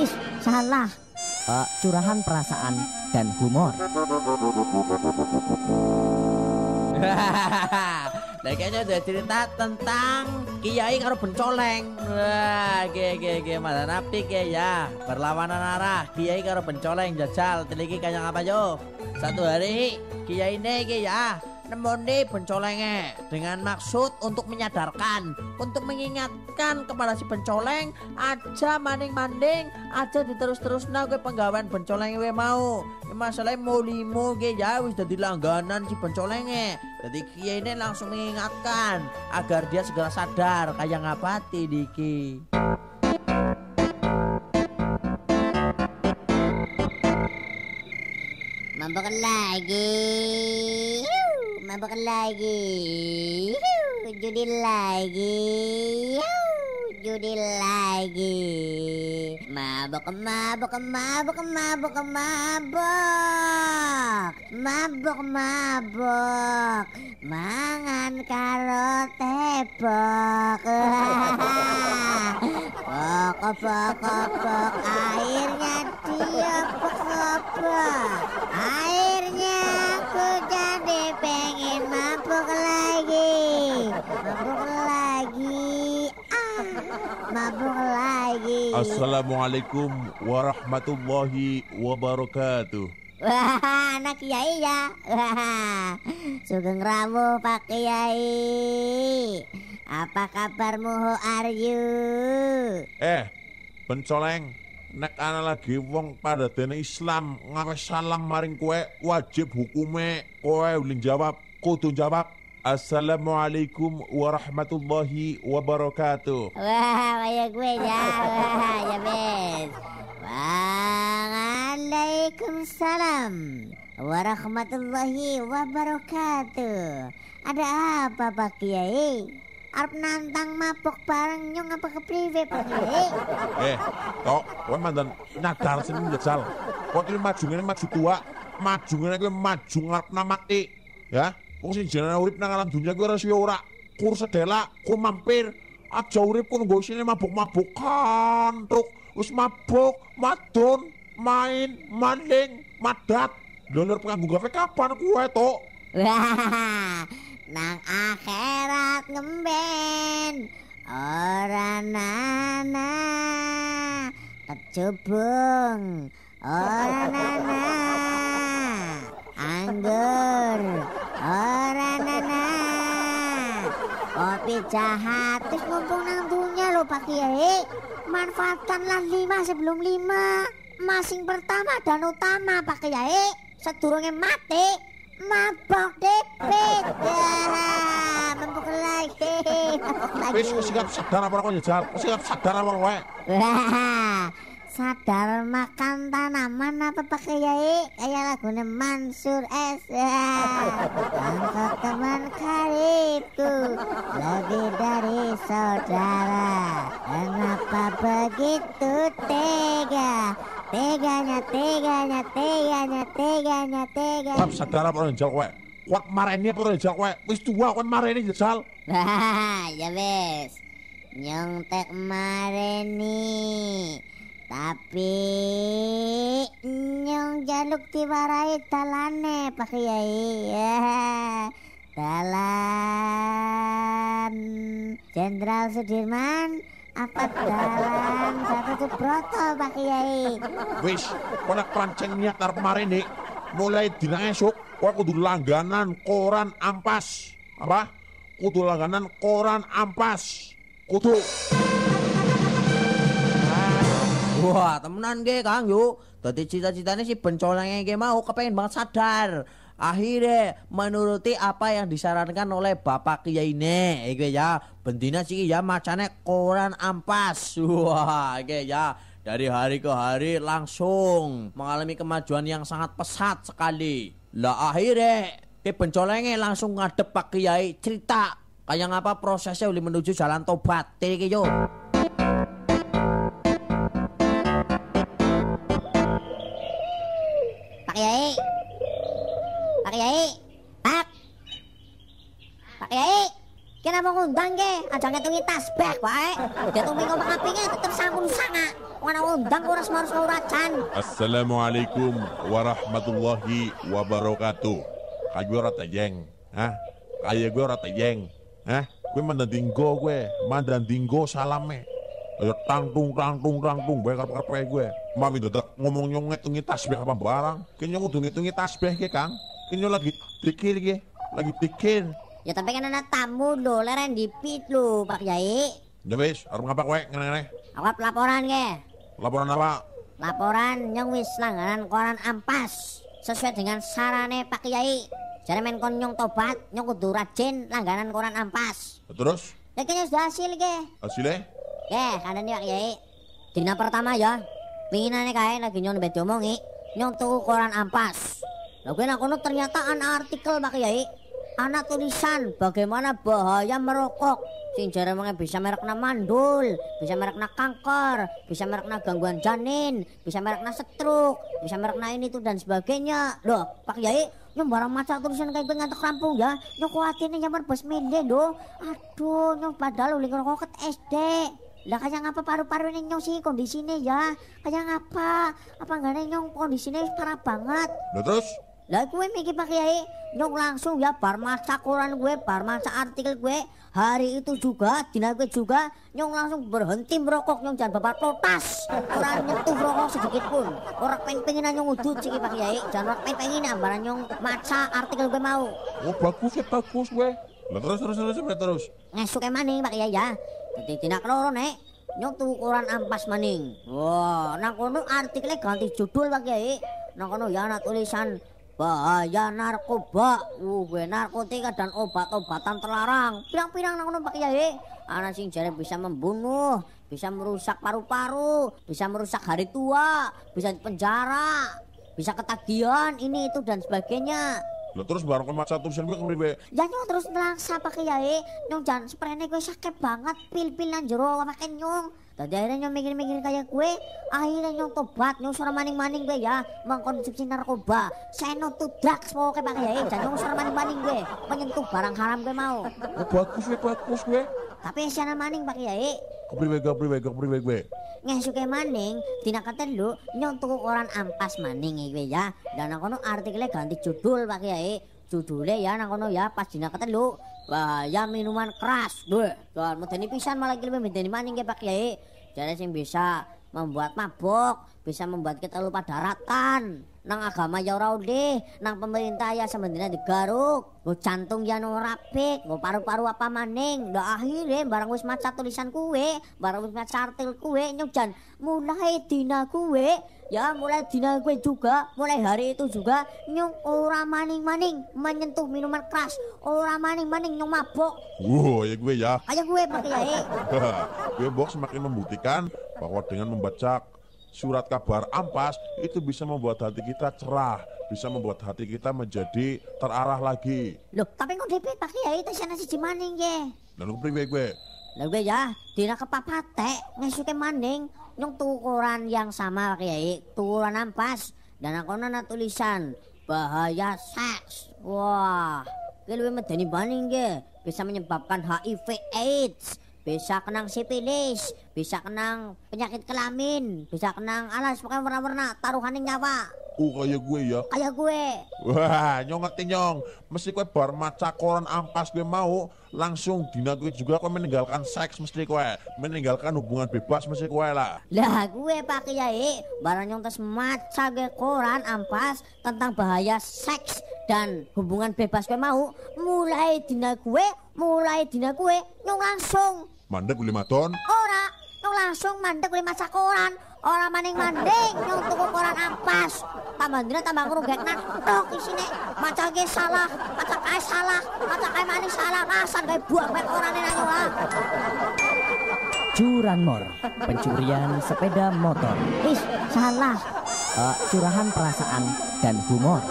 Wis, salah. Uh, curahan perasaan dan humor. Lah kayaknya udah cerita tentang Kiai karo bencoleng. Wah, ge ge ge mana napi ke ya. Berlawanan arah Kiai karo bencoleng jajal teliki kayak apa yo. Satu hari Kiai ini ke ya nemoni bencolenge dengan maksud untuk menyadarkan, untuk mengingatkan kepada si bencoleng aja maning-maning, aja diterus-terus nah gue penggawean bencoleng gue mau. Mau limo gue ya wis jadi langganan si bencolenge. Jadi kiai ini langsung mengingatkan agar dia segera sadar kayak ngapati diki. Mabok lagi. Yuh, Mabok lagi. Judi lagi. Judi lagi. Mabok, mabok, mabok, mabok, mabok. Mabok, mabok. Mangan karo tebok. Pokok, pokok, pokok. Akhirnya dia pokok. Aku jadi pengen mabuk lagi. Mabuk lagi. Ah, mabuk lagi. Assalamualaikum warahmatullahi wabarakatuh. Wah, anak kiai ya. Wah, sugeng rawuh Pak Kiai. Apa kabarmu Ho Aryu? Eh, pencoleng, nek ana lagi wong pada dene Islam ngawe salam maring kue wajib hukume kowe ulin jawab kudu jawab Assalamualaikum warahmatullahi wabarakatuh. Wah, kayak gue ya. Wah, ya bes. Waalaikumsalam warahmatullahi wabarakatuh. Ada apa Pak Kiai? Arep nantang mabok bareng nyong apa ke prive Pak Kiai? Eh, tok, kowe mandan nyadar sini njajal. Kok iki maju ngene maju tua, maju ngene kuwi maju ngarep namati. Ya, wong sing jenenge urip nang alam dunia kuwi ora siyo ora kur sedela, kur mampir. Aja urip kono nggo sini mabuk-mabuk kantuk. Wis mabuk, madon, main, maling, madat. Lho penganggu gawe kapan kowe tok? Wah, nang akhirat ngemben ora nana. Kecubung ora nana. Anggur ora nana. Kopi jahat terus mumpung nang dunia lo Pak Kiai. Manfaatkanlah lima sebelum lima. Masing pertama dan utama Pak Kiai. Sedurunge mati mabok dipit ya mabok lagi Wis sikap sadar apa kok njajal? Wis sikap sadar apa kowe? Sadar makan tanaman apa Pak Kiai? Kayak lagunya Mansur S. Angkat teman karibku lebih dari saudara. Kenapa begitu tega? Teganya, teganya, teganya, teganya, teganya. Sikap sadar apa njajal kowe? Kuat mareni apa njajal kowe? Wis tua kon mareni njajal. Wah, ya wes. Nyontek mareni. Tapi nyong jaluk diwarai dalane Pak Kiai. Ya. Dalan Jenderal Sudirman apa dalan Gatot Subroto Pak Kiai. Wis, kowe nek pancen niat arep mareni, mulai dina esuk kowe kudu langganan koran ampas. Apa? Kudu langganan koran ampas. Kudu. Wah, temenan ge Kang yuk. Dadi cita-citanya si bencolengnya ge mau kepengen banget sadar. Akhirnya menuruti apa yang disarankan oleh Bapak Kiai ini, Iki ya, bendina sih ya macane koran ampas. Wah, iki ya. Dari hari ke hari langsung mengalami kemajuan yang sangat pesat sekali. Lah akhirnya ke bencolengnya langsung ngadep Pak Kiai cerita kayak ngapa prosesnya uli menuju jalan tobat. Iki yo. Pak Kiai. Pak Kiai. Pak. Pak Kiai. Kenapa ngundang ke? Aja ngitungi tasbih wae. Ditung minggu pengapinge tetep sangkun sanga. Wana ngundang ora semarus uracan. Assalamualaikum warahmatullahi wabarakatuh. Kayak gue ora tejeng, hah? Kayak gue ora tejeng, hah? Gue mandandinggo gue, mandandinggo salame. Ayo tangtung tangtung tangtung gue karep karep gue. Mami dadak ngomong nyong ngitungi tasbih apa barang. Kayaknya kudu ngitungi tasbih ke Kang. Kayaknya lagi pikir ke, lagi pikir. Ya tapi kan ada tamu lho, leren dipit lho Pak Yai. Ya wis, arep ngapa kowe ngene-ngene? Awak laporan ke? Laporan apa? Laporan nyong wis langganan koran ampas sesuai dengan sarane Pak Kiai. Jare men kon nyong tobat, nyong kudu rajin langganan koran ampas. Terus Ya kayaknya sudah hasil ke? hasilnya? Ke, ada nih Pak Kiai. Dina pertama ya, pinginane kae lagi nyong beda omongi, nyong tuku koran ampas. Gue kono ternyata ana artikel Pak Kiai. Ana tulisan bagaimana bahaya merokok. Sing jare bisa merekna mandul, bisa merekna kanker, bisa merekna gangguan janin, bisa merekna stroke, bisa merekna ini tuh dan sebagainya. Loh, Pak Kiai, nyong barang maca tulisan kayak ngantuk rampung ya. Nyong kuatirnya nyamar bos mende do. Aduh, nyong padahal uli ngerokok ket SD. Lah kayak ngapa paru-paru ini nyong sih kondisinya ya? Kayak ngapa? Apa enggak nyong kondisinya parah banget? Lah terus? Lah gue mikir Pak Kiai, nyong langsung ya bar maca koran gue, bar maca artikel gue. Hari itu juga, dina gue juga, nyong langsung berhenti merokok, nyong jangan bapak protas. Orang nyentuh rokok sedikit pun. Orang pengen-pengen nyong udut sih Pak Kiai. Jangan orang pengen-pengen ambaran nyong maca artikel gue mau. Oh bagus ya bagus gue. Lah terus terus terus terus terus. Ngesuk maning Pak Kiai ya. Jadi tidak keloro nek. Nyong tuku koran ampas maning. Wah, nang kono artikelnya ganti judul Pak Kiai. Nang kono ya ana tulisan bahaya narkoba, gue narkotika dan obat-obatan terlarang. Pirang-pirang nang kono Pak Kiai. Ana sing jare bisa membunuh, bisa merusak paru-paru, bisa merusak hari tua, bisa penjara, bisa ketagihan ini itu dan sebagainya. Lah terus barang kon maca tulisan gue kepriwe? Ya nyong terus nelangsa Pak Kiai. Nyong jangan sprene gue sakit banget pil-pil nang jero makan nyong. Tadi akhirnya nyong mikir-mikir kayak gue, akhirnya nyong tobat, nyong suara maning-maning gue ya, mengkonsumsi narkoba, saya no to drugs pokoknya Pak. Kiai, dan nyong suara maning-maning gue, menyentuh barang haram gue mau. Oh bagus gue bagus gue. Tapi sana maning Pak Kiai, Kepriwe kepriwe kepriwe gue. ngesuke maning, dina ketelu, nyong tuku koran ampas maning gue ya, dan nang kono artikelnya ganti judul Pak Kiai, judulnya ya nang kono ya pas dina ketelu, bahaya minuman keras, duh, dan medeni pisan malah kira medeni maning ke Pak Kiai, jadi sing bisa membuat mabuk, bisa membuat kita lupa daratan. Nang agama ya ora udih, nang pemerintah ya sebenarnya digaruk. Nggo jantung ya no rapik, nggo paru-paru apa maning. Ndak akhirnya barang wis maca tulisan kue, barang wis maca artikel kue nyojan mulai dina kue Ya mulai dina kue juga, mulai hari itu juga nyong ora maning-maning menyentuh minuman keras, ora maning-maning nyong mabuk. Wow ya gue ya. Kayak gue Pak Kiai. gue box semakin membuktikan bahwa dengan membaca surat kabar ampas itu bisa membuat hati kita cerah, bisa membuat hati kita menjadi terarah lagi. Loh, tapi kok DP Pak Kiai itu sana siji maning ge. Dan kepriwe gue? Lah gue ya, dina kepapate ngesuke maning nyong tukuran yang sama Pak Kiai, tukuran ampas dan aku nana tulisan bahaya seks. Wah, gue lebih medeni maning ge, bisa menyebabkan HIV AIDS. Bisa kenang sipilis, bisa kenang penyakit kelamin, bisa kenang alas pokoknya warna-warna taruhaning nyawa. Oh kayak gue ya. Kayak gue. Wah, nyong ngerti nyong. Mesti kue bar maca koran ampas gue mau langsung dina gue juga kue meninggalkan seks mesti kue meninggalkan hubungan bebas mesti kue lah. Lah gue Pak Kiai, barang nyong tes maca gue koran ampas tentang bahaya seks dan hubungan bebas gue mau mulai dina gue, mulai dina gue nyong langsung. Mandek lima ton. ora nyong langsung mandek gue maca koran. Ora maning manding nyong tuku koran ampas. Tambah dina tambah ngerugek tok isine. Maca ge salah maca kae salah maca kae maning salah rasan kae buang kae koran nang nyong Curanmor, pencurian sepeda motor, ih salah Eh, curahan perasaan dan humor.